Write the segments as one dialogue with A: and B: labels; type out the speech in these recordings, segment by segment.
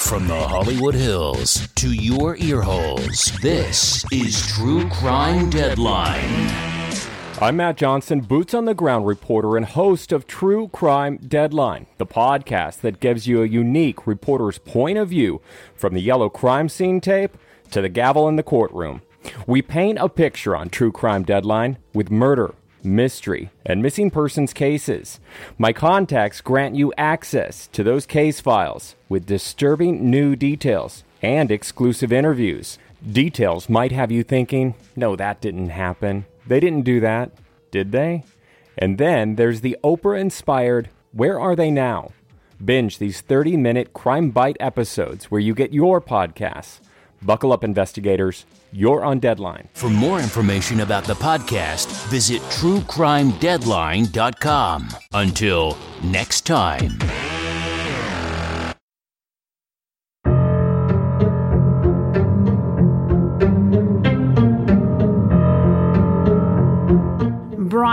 A: From the Hollywood Hills to your earholes, this is True Crime Deadline.
B: I'm Matt Johnson, boots on the ground reporter and host of True Crime Deadline, the podcast that gives you a unique reporter's point of view from the yellow crime scene tape to the gavel in the courtroom. We paint a picture on True Crime Deadline with murder, mystery, and missing persons cases. My contacts grant you access to those case files with disturbing new details and exclusive interviews. Details might have you thinking, no, that didn't happen. They didn't do that, did they? And then there's the Oprah inspired Where Are They Now? Binge these 30 minute Crime Bite episodes where you get your podcasts. Buckle up, investigators. You're on deadline.
A: For more information about the podcast, visit truecrimedeadline.com. Until next time.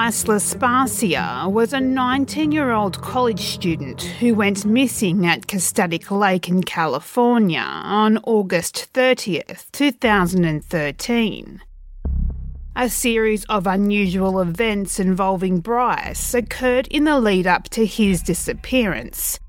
C: Bryce Laspisa was a 19 year old college student who went missing at Castaic Lake in California on August 30th, 2013. A series of unusual events involving Bryce occurred in the lead up to his disappearance,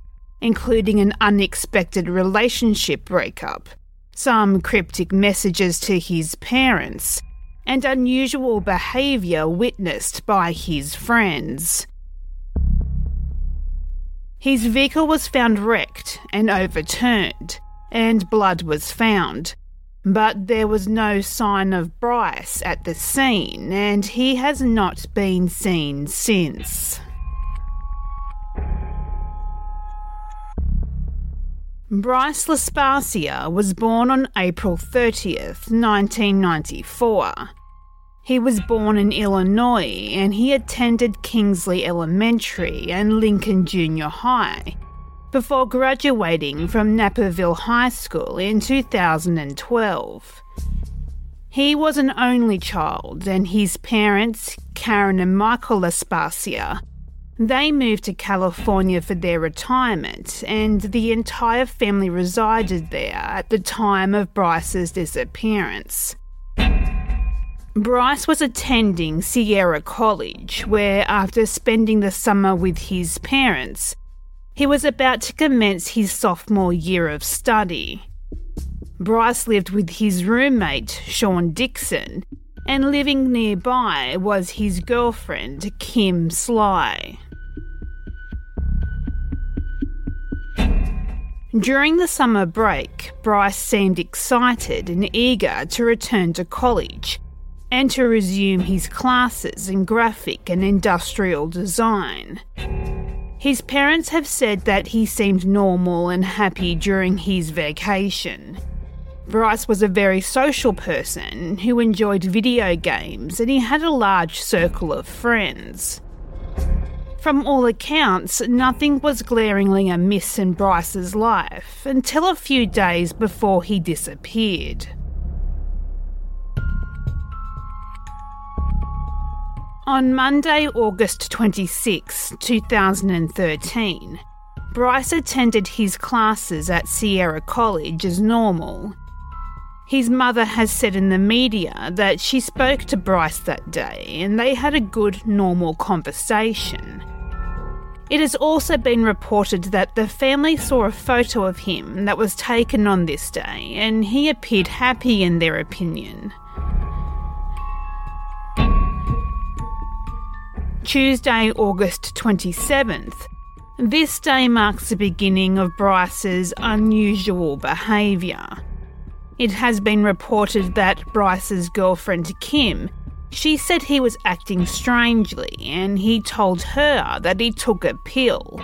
C: including an unexpected relationship breakup, some cryptic messages to his parents, and unusual behaviour witnessed by his friends. His vehicle was found wrecked and overturned, and blood was found. But there was no sign of Bryce at the scene, and he has not been seen since. Bryce Laspisa was born on April 30th, 1994. He was born in Illinois and he attended Kingsley Elementary and Lincoln Junior High before graduating from Naperville High School in 2012. He was an only child, and his parents, Karen and Michael Laspisa, they moved to California for their retirement, and the entire family resided there at the time of Bryce's disappearance. Bryce was attending Sierra College, where, after spending the summer with his parents, he was about to commence his sophomore year of study. Bryce lived with his roommate, Sean Dixon, and living nearby was his girlfriend, Kim Sly. During the summer break, Bryce seemed excited and eager to return to college and to resume his classes in graphic and industrial design. His parents have said that he seemed normal and happy during his vacation. Bryce was a very social person who enjoyed video games and he had a large circle of friends. From all accounts, nothing was glaringly amiss in Bryce's life until a few days before he disappeared. On Monday, August 26, 2013, Bryce attended his classes at Sierra College as normal. His mother has said in the media that she spoke to Bryce that day and they had a good, normal conversation. It has also been reported that the family saw a photo of him that was taken on this day, and he appeared happy in their opinion. Tuesday, August 27th. This day marks the beginning of Bryce's unusual behaviour. It has been reported that Bryce's girlfriend Kim she said he was acting strangely and he told her that he took a pill.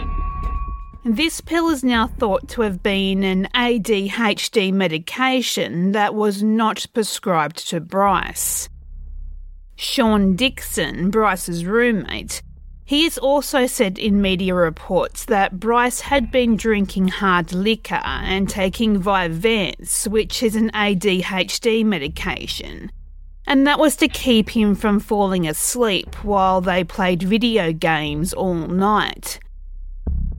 C: This pill is now thought to have been an ADHD medication that was not prescribed to Bryce. Sean Dixon, Bryce's roommate, he has also said in media reports that Bryce had been drinking hard liquor and taking Vyvanse, which is an ADHD medication, and that was to keep him from falling asleep while they played video games all night.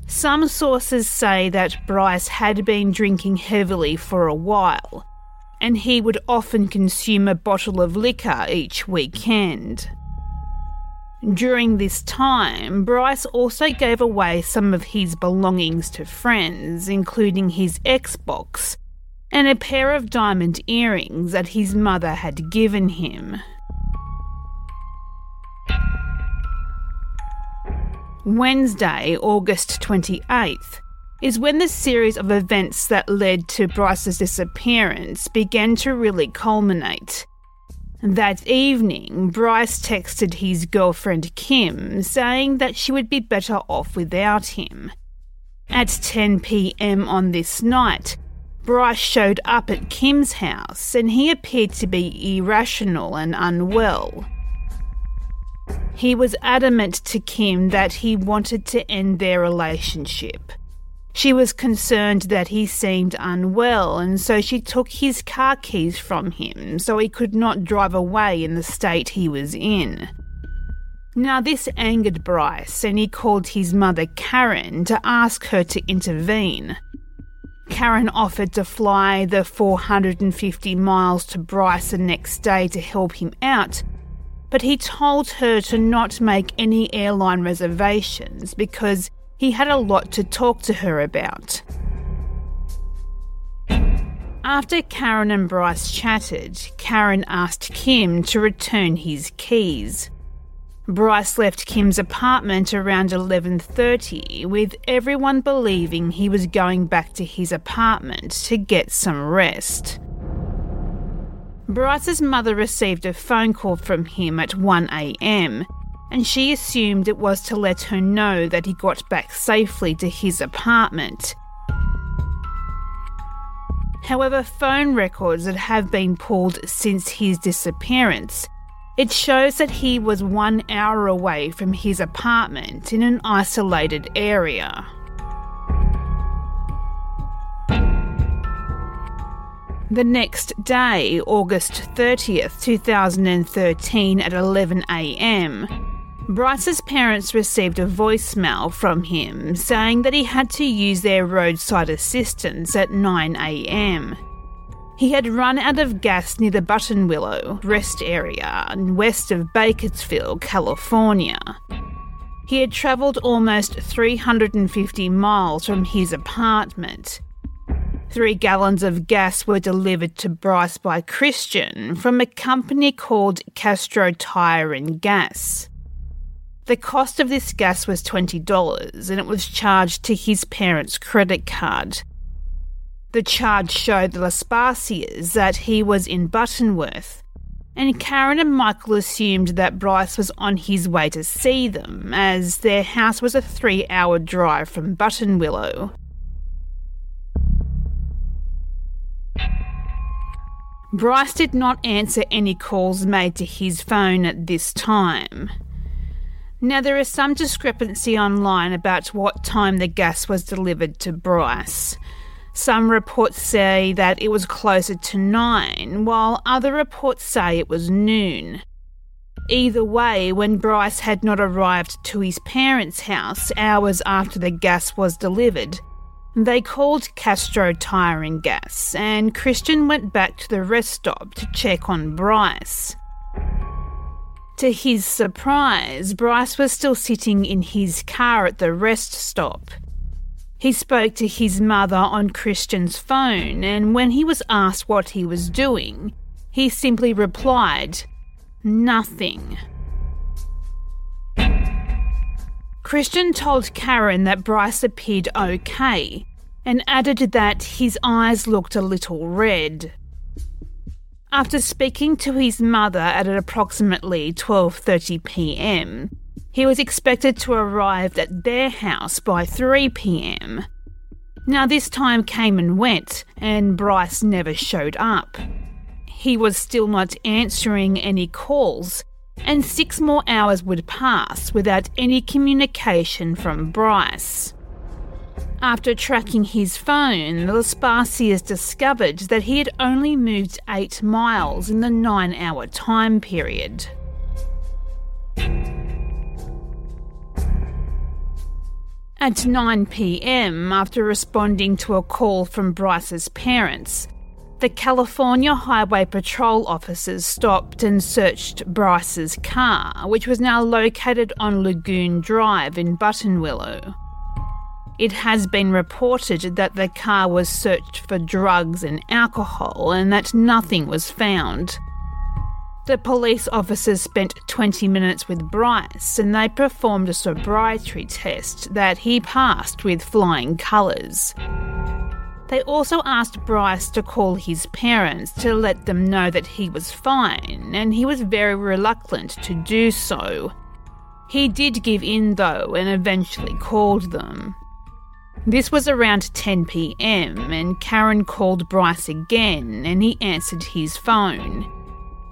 C: Some sources say that Bryce had been drinking heavily for a while, and he would often consume a bottle of liquor each weekend. During this time, Bryce also gave away some of his belongings to friends, including his Xbox and a pair of diamond earrings that his mother had given him. Wednesday, August 28th, is when the series of events that led to Bryce's disappearance began to really culminate. That evening, Bryce texted his girlfriend Kim saying that she would be better off without him. At 10 pm on this night, Bryce showed up at Kim's house and he appeared to be irrational and unwell. He was adamant to Kim that he wanted to end their relationship. She was concerned that he seemed unwell, and so she took his car keys from him so he could not drive away in the state he was in. Now, this angered Bryce, and he called his mother Karen to ask her to intervene. Karen offered to fly the 450 miles to Bryce the next day to help him out, but he told her to not make any airline reservations because he had a lot to talk to her about. After Karen and Bryce chatted, Karen asked Kim to return his keys. Bryce left Kim's apartment around 11:30 with everyone believing he was going back to his apartment to get some rest. Bryce's mother received a phone call from him at 1 a.m and she assumed it was to let her know that he got back safely to his apartment. However, phone records that have been pulled since his disappearance, it shows that he was one hour away from his apartment in an isolated area. The next day, August 30th, 2013, at 11am, Bryce's parents received a voicemail from him saying that he had to use their roadside assistance at 9am. He had run out of gas near the Buttonwillow rest area west of Bakersfield, California. He had travelled almost 350 miles from his apartment. Three gallons of gas were delivered to Bryce by Christian from a company called Castro Tire and Gas. The cost of this gas was $20 and it was charged to his parents' credit card. The charge showed the Laspisas that he was in Buttonwillow, and Karen and Michael assumed that Bryce was on his way to see them, as their house was a three hour drive from Buttonwillow. Bryce did not answer any calls made to his phone at this time. Now, there is some discrepancy online about what time the gas was delivered to Bryce. Some reports say that it was closer to 9, while other reports say it was noon. Either way, when Bryce had not arrived to his parents' house hours after the gas was delivered, they called Castro Tire and Gas, and Christian went back to the rest stop to check on Bryce. To his surprise, Bryce was still sitting in his car at the rest stop. He spoke to his mother on Christian's phone, and when he was asked what he was doing, he simply replied, Nothing. Christian told Karen that Bryce appeared okay and added that his eyes looked a little red. After speaking to his mother at approximately 12:30 p.m., He was expected to arrive at their house by 3 pm. Now, this time came and went, and Bryce never showed up. He was still not answering any calls, and six more hours would pass without any communication from Bryce. After tracking his phone, the Sparcias discovered that he had only moved eight miles in the nine hour time period. At 9 pm, after responding to a call from Bryce's parents, the California Highway Patrol officers stopped and searched Bryce's car, which was now located on Lagoon Drive in Buttonwillow. It has been reported that the car was searched for drugs and alcohol and that nothing was found. The police officers spent 20 minutes with Bryce and they performed a sobriety test that he passed with flying colours. They also asked Bryce to call his parents to let them know that he was fine, and he was very reluctant to do so. He did give in though and eventually called them. This was around 10 pm, and Karen called Bryce again and he answered his phone.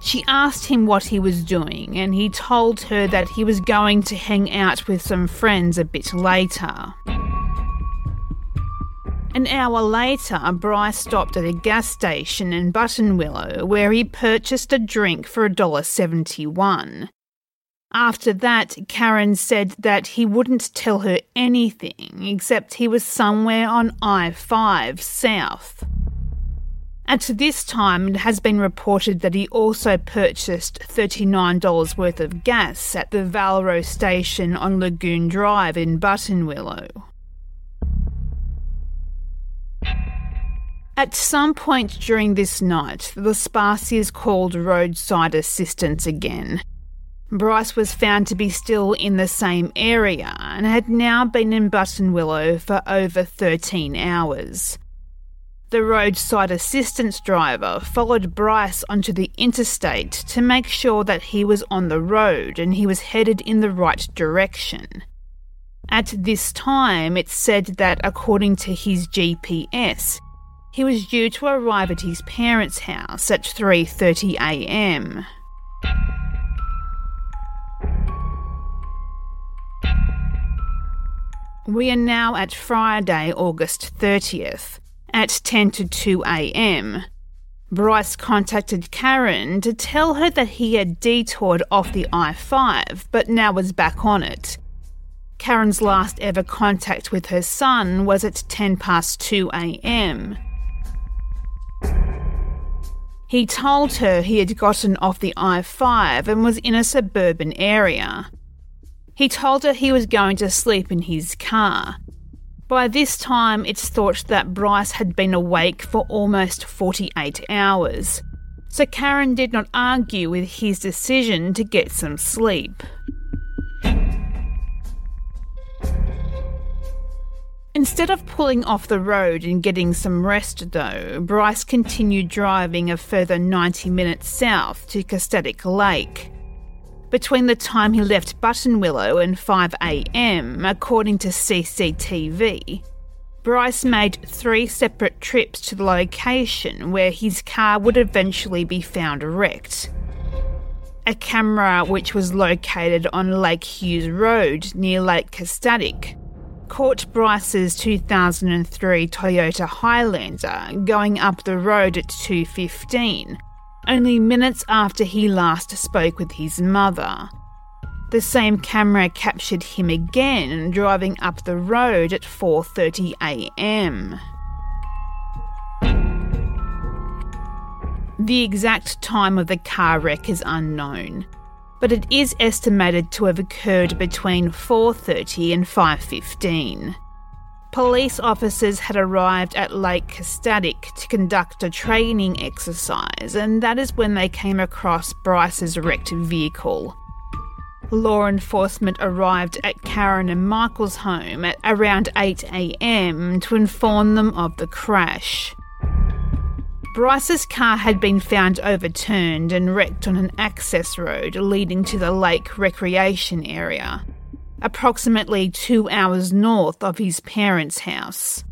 C: She asked him what he was doing, and he told her that he was going to hang out with some friends a bit later. An hour later, Bryce stopped at a gas station in Buttonwillow where he purchased a drink for $1.71. After that, Karen said that he wouldn't tell her anything except he was somewhere on I 5 south. At this time, it has been reported that he also purchased $39 worth of gas at the Valero station on Lagoon Drive in Buttonwillow. At some point during this night, the Sparcias called roadside assistance again. Bryce was found to be still in the same area and had now been in Buttonwillow for over 13 hours. The roadside assistance driver followed Bryce onto the interstate to make sure that he was on the road and he was headed in the right direction. At this time, it said that according to his GPS, he was due to arrive at his parents' house at 3:30 a.m. We are now at Friday, August 30th at 10 to 2 a.m. Bryce contacted Karen to tell her that he had detoured off the I 5 but now was back on it. Karen's last ever contact with her son was at 10 past 2 a.m. He told her he had gotten off the I 5 and was in a suburban area. He told her he was going to sleep in his car. By this time, it's thought that Bryce had been awake for almost 48 hours, so Karen did not argue with his decision to get some sleep. Instead of pulling off the road and getting some rest, though, Bryce continued driving a further 90 minutes south to Castaic Lake. Between the time he left Buttonwillow and 5am, according to CCTV, Bryce made three separate trips to the location where his car would eventually be found wrecked. A camera which was located on Lake Hughes Road near Lake Castaic caught Bryce's 2003 Toyota Highlander going up the road at 215 only minutes after he last spoke with his mother. The same camera captured him again driving up the road at 4:30 a.m. The exact time of the car wreck is unknown, but it is estimated to have occurred between 4:30 and 5:15 police officers had arrived at Lake Castaic to conduct a training exercise, and that is when they came across Bryce's wrecked vehicle. Law enforcement arrived at Karen and Michael's home at around 8 am to inform them of the crash. Bryce's car had been found overturned and wrecked on an access road leading to the lake recreation area, approximately two hours north of his parents' house.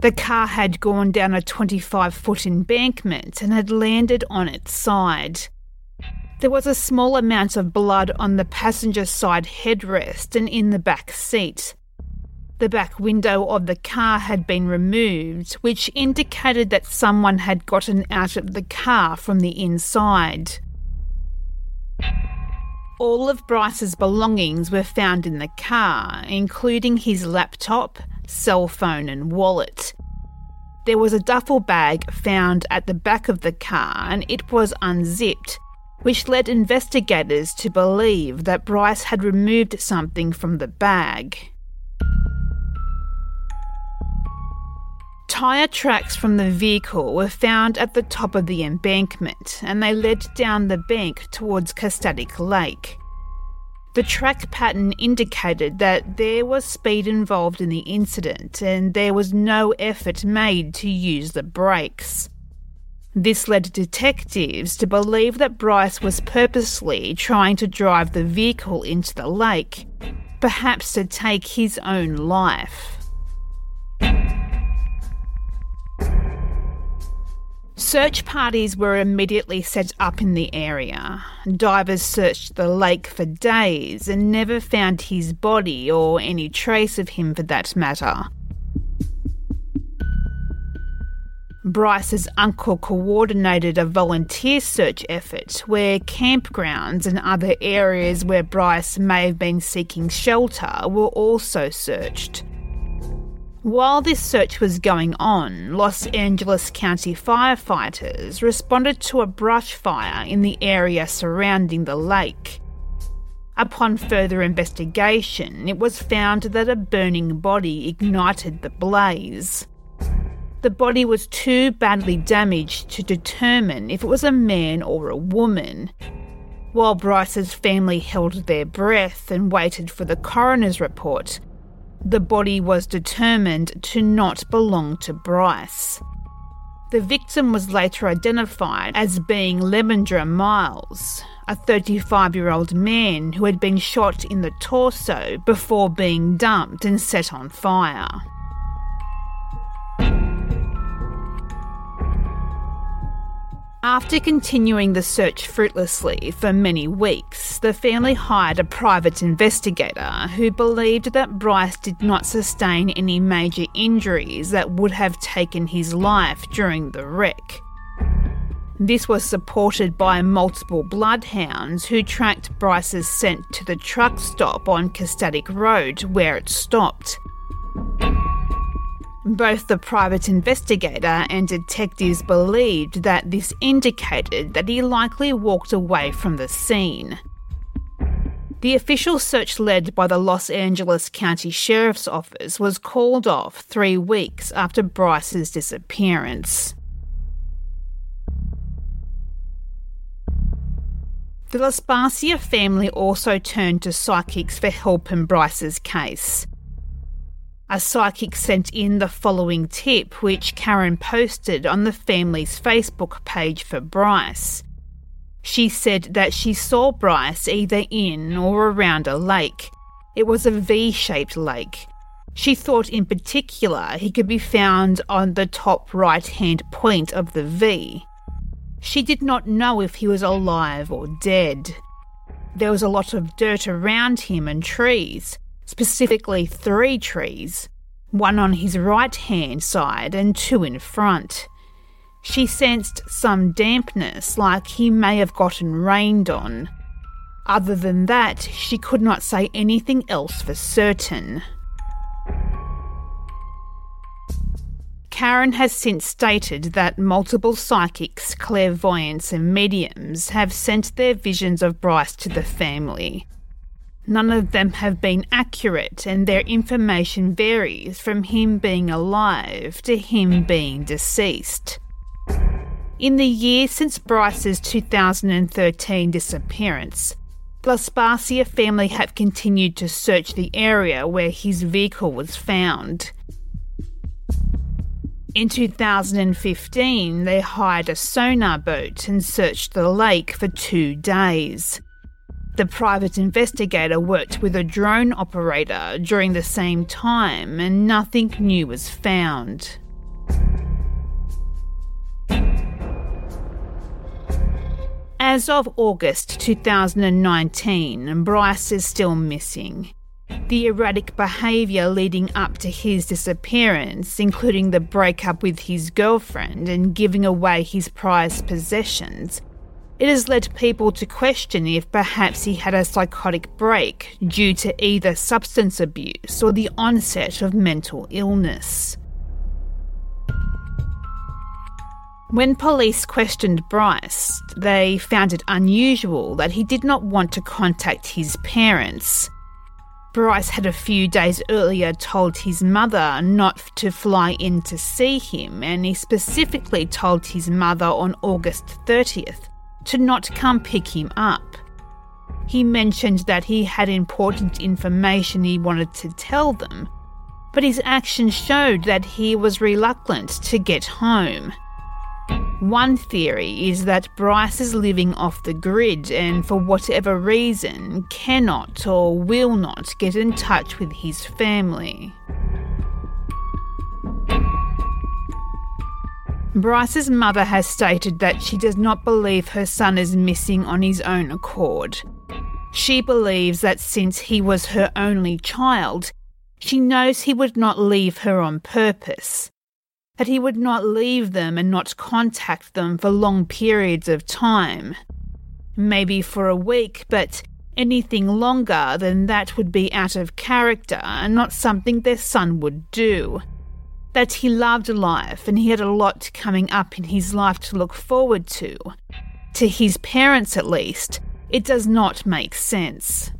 C: The car had gone down a 25 foot embankment and had landed on its side. There was a small amount of blood on the passenger side headrest and in the back seat, the back window of the car had been removed, which indicated that someone had gotten out of the car from the inside. All of Bryce's belongings were found in the car, including his laptop, cell phone, and wallet. There was a duffel bag found at the back of the car and it was unzipped, which led investigators to believe that Bryce had removed something from the bag. Tyre tracks from the vehicle were found at the top of the embankment and they led down the bank towards Castaic Lake. The track pattern indicated that there was speed involved in the incident and there was no effort made to use the brakes. This led detectives to believe that Bryce was purposely trying to drive the vehicle into the lake, perhaps to take his own life. Search parties were immediately set up in the area. Divers searched the lake for days and never found his body or any trace of him for that matter. Bryce's uncle coordinated a volunteer search effort where campgrounds and other areas where Bryce may have been seeking shelter were also searched. While this search was going on, Los Angeles County firefighters responded to a brush fire in the area surrounding the lake. Upon further investigation, it was found that a burning body ignited the blaze. The body was too badly damaged to determine if it was a man or a woman. While Bryce's family held their breath and waited for the coroner's report, the body was determined to not belong to Bryce. The victim was later identified as being Lemondra Miles, a 35 year old man who had been shot in the torso before being dumped and set on fire. After continuing the search fruitlessly for many weeks, the family hired a private investigator who believed that Bryce did not sustain any major injuries that would have taken his life during the wreck. This was supported by multiple bloodhounds who tracked Bryce's scent to the truck stop on Castaic Road where it stopped. Both the private investigator and detectives believed that this indicated that he likely walked away from the scene. The official search led by the Los Angeles County Sheriff's Office was called off three weeks after Bryce's disappearance. The Laspisa family also turned to psychics for help in Bryce's case. A psychic sent in the following tip, which Karen posted on the family's Facebook page for Bryce. She said that she saw Bryce either in or around a lake. It was a V shaped lake. She thought in particular he could be found on the top right hand point of the V. She did not know if he was alive or dead. There was a lot of dirt around him and trees specifically three trees, one on his right hand side and two in front. She sensed some dampness, like he may have gotten rained on. Other than that, she could not say anything else for certain. Karen has since stated that multiple psychics, clairvoyants, and mediums have sent their visions of Bryce to the family. None of them have been accurate, and their information varies from him being alive to him being deceased. In the year since Bryce's 2013 disappearance, the Laspisa family have continued to search the area where his vehicle was found. In 2015, they hired a sonar boat and searched the lake for two days. The private investigator worked with a drone operator during the same time, and nothing new was found. As of August 2019, Bryce is still missing. The erratic behaviour leading up to his disappearance, including the breakup with his girlfriend and giving away his prized possessions, it has led people to question if perhaps he had a psychotic break due to either substance abuse or the onset of mental illness. When police questioned Bryce, they found it unusual that he did not want to contact his parents. Bryce had a few days earlier told his mother not to fly in to see him, and he specifically told his mother on August 30th to not come pick him up. He mentioned that he had important information he wanted to tell them, but his actions showed that he was reluctant to get home. One theory is that Bryce is living off the grid and, for whatever reason, cannot or will not get in touch with his family. Bryce's mother has stated that she does not believe her son is missing on his own accord. She believes that since he was her only child, she knows he would not leave her on purpose that he would not leave them and not contact them for long periods of time. Maybe for a week, but anything longer than that would be out of character and not something their son would do. That he loved life and he had a lot coming up in his life to look forward to. To his parents, at least, it does not make sense.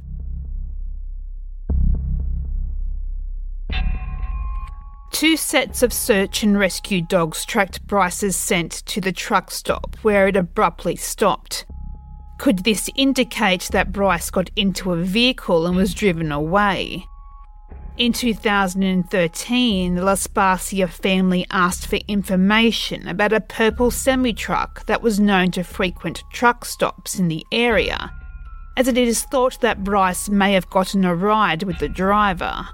C: Two sets of search and rescue dogs tracked Bryce's scent to the truck stop where it abruptly stopped. Could this indicate that Bryce got into a vehicle and was driven away? In 2013, the Laspisa family asked for information about a purple semi truck that was known to frequent truck stops in the area, as it is thought that Bryce may have gotten a ride with the driver.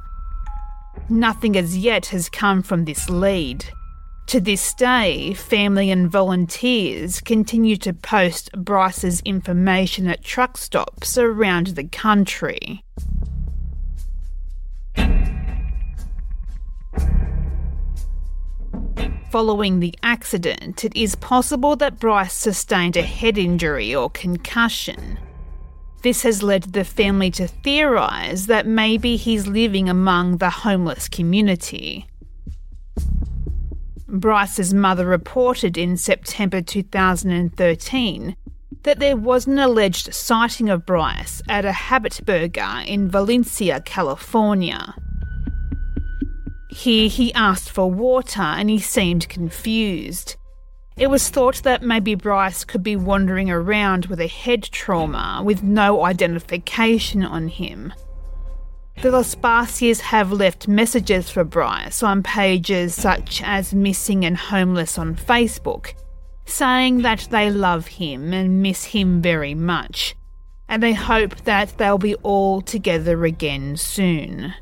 C: Nothing as yet has come from this lead. To this day, family and volunteers continue to post Bryce's information at truck stops around the country. Following the accident, it is possible that Bryce sustained a head injury or concussion. This has led the family to theorise that maybe he's living among the homeless community. Bryce's mother reported in September 2013 that there was an alleged sighting of Bryce at a Habit Burger in Valencia, California. Here he asked for water and he seemed confused. It was thought that maybe Bryce could be wandering around with a head trauma with no identification on him. The Laspisas have left messages for Bryce on pages such as Missing and Homeless on Facebook, saying that they love him and miss him very much, and they hope that they'll be all together again soon.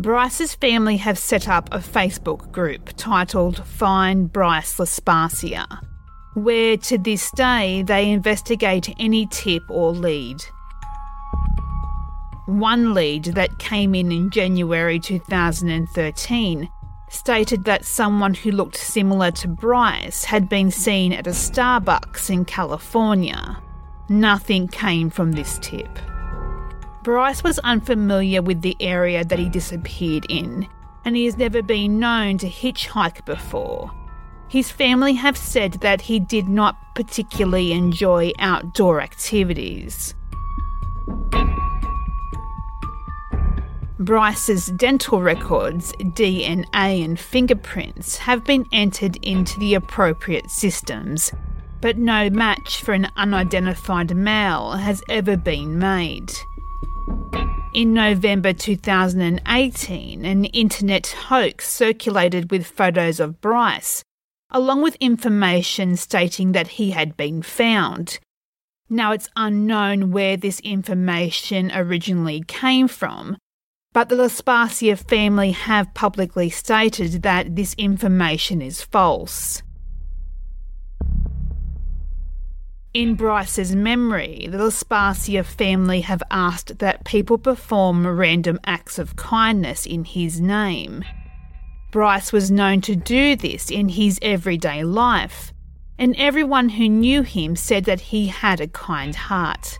C: Bryce's family have set up a Facebook group titled Find Bryce Laspisa, where to this day they investigate any tip or lead. One lead that came in in January 2013 stated that someone who looked similar to Bryce had been seen at a Starbucks in California. Nothing came from this tip. Bryce was unfamiliar with the area that he disappeared in, and he has never been known to hitchhike before. His family have said that he did not particularly enjoy outdoor activities. Bryce's dental records, DNA, and fingerprints have been entered into the appropriate systems, but no match for an unidentified male has ever been made. In November 2018, an internet hoax circulated with photos of Bryce, along with information stating that he had been found. Now, it's unknown where this information originally came from, but the Laspisa family have publicly stated that this information is false. In Bryce's memory, the Laspisa family have asked that people perform random acts of kindness in his name. Bryce was known to do this in his everyday life, and everyone who knew him said that he had a kind heart.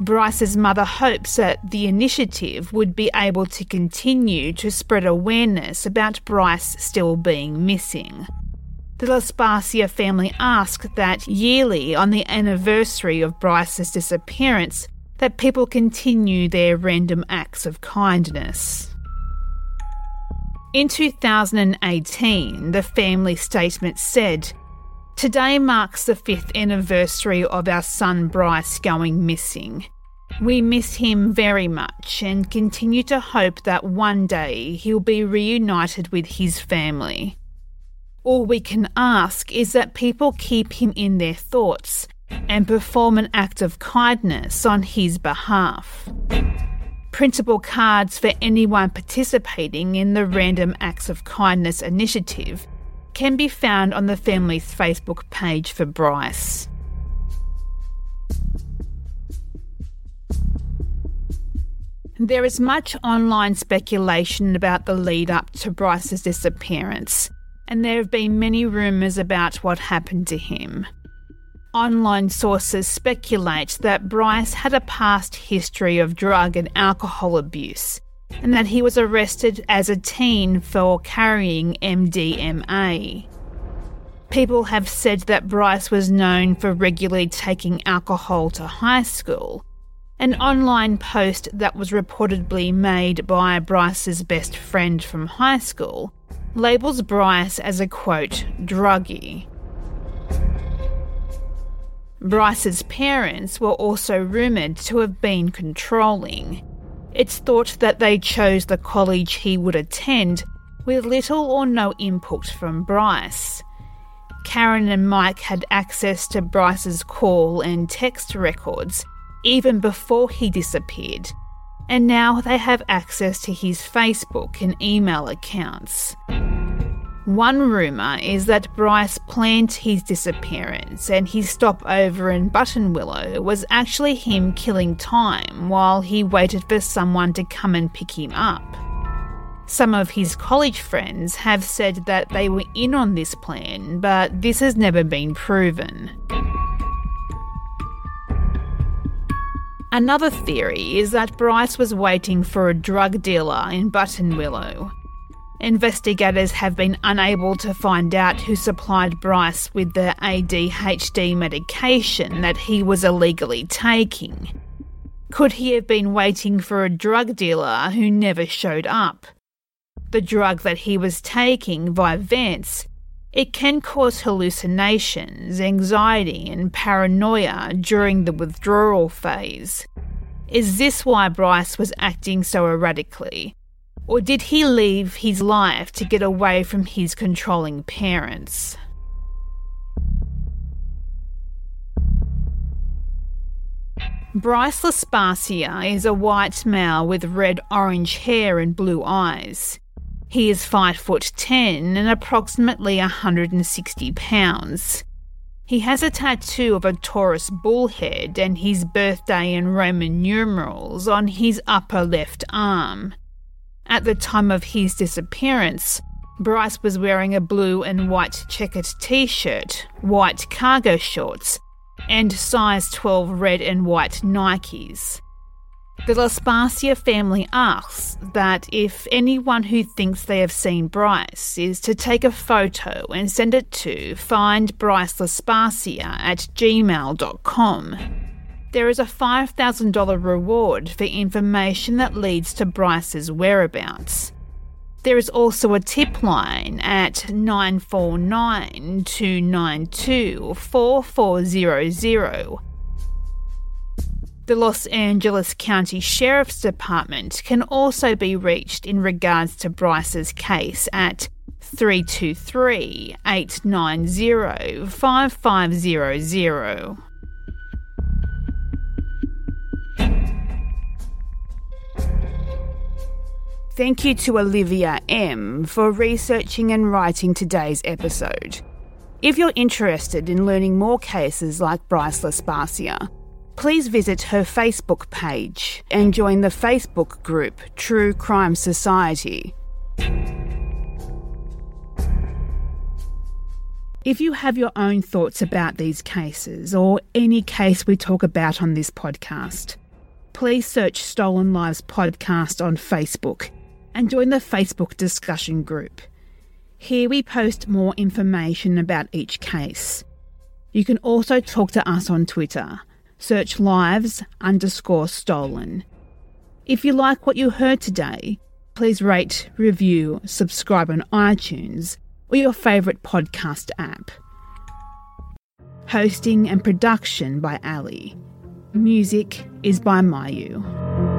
C: Bryce's mother hopes that the initiative would be able to continue to spread awareness about Bryce still being missing. The Laspisa family ask that yearly, on the anniversary of Bryce's disappearance, that people continue their random acts of kindness. In 2018, the family statement said, Today marks the fifth anniversary of our son Bryce going missing. We miss him very much and continue to hope that one day he'll be reunited with his family. All we can ask is that people keep him in their thoughts and perform an act of kindness on his behalf. Printable cards for anyone participating in the Random Acts of Kindness initiative can be found on the family's Facebook page for Bryce. There is much online speculation about the lead up to Bryce's disappearance and there have been many rumours about what happened to him. Online sources speculate that Bryce had a past history of drug and alcohol abuse, and that he was arrested as a teen for carrying MDMA. People have said that Bryce was known for regularly taking alcohol to high school. An online post that was reportedly made by Bryce's best friend from high school labels Bryce as a quote, druggie. Bryce's parents were also rumoured to have been controlling. It's thought that they chose the college he would attend with little or no input from Bryce. Karen and Mike had access to Bryce's call and text records even before he disappeared, and now they have access to his Facebook and email accounts. One rumour is that Bryce planned his disappearance and his stopover in Buttonwillow was actually him killing time while he waited for someone to come and pick him up. Some of his college friends have said that they were in on this plan, but this has never been proven. Another theory is that Bryce was waiting for a drug dealer in Buttonwillow Investigators have been unable to find out who supplied Bryce with the ADHD medication that he was illegally taking. Could he have been waiting for a drug dealer who never showed up? The drug that he was taking, Vyvanse, it can cause hallucinations, anxiety, and paranoia during the withdrawal phase. Is this why Bryce was acting so erratically? Or did he leave his life to get away from his controlling parents? Bryce Laspisa is a white male with red orange hair and blue eyes. He is 5 foot 10 and approximately 160 pounds. He has a tattoo of a Taurus bullhead and his birthday in Roman numerals on his upper left arm. At the time of his disappearance, Bryce was wearing a blue and white checkered t shirt, white cargo shorts, and size 12 red and white Nikes. The Laspisa family asks that if anyone who thinks they have seen Bryce is to take a photo and send it to findbrycelaspisa at gmail.com. There is a $5,000 reward for information that leads to Bryce's whereabouts. There is also a tip line at 949 292 4400. The Los Angeles County Sheriff's Department can also be reached in regards to Bryce's case at 323 890 5500. Thank you to Olivia M for researching and writing today's episode. If you're interested in learning more cases like Bryce Laspisa, please visit her Facebook page and join the Facebook group True Crime Society. If you have your own thoughts about these cases or any case we talk about on this podcast, please search Stolen Lives Podcast on Facebook and join the Facebook discussion group. Here we post more information about each case. You can also talk to us on Twitter. Search lives underscore stolen. If you like what you heard today, please rate, review, subscribe on iTunes or your favourite podcast app. Hosting and production by Ali. Music is by Myuu.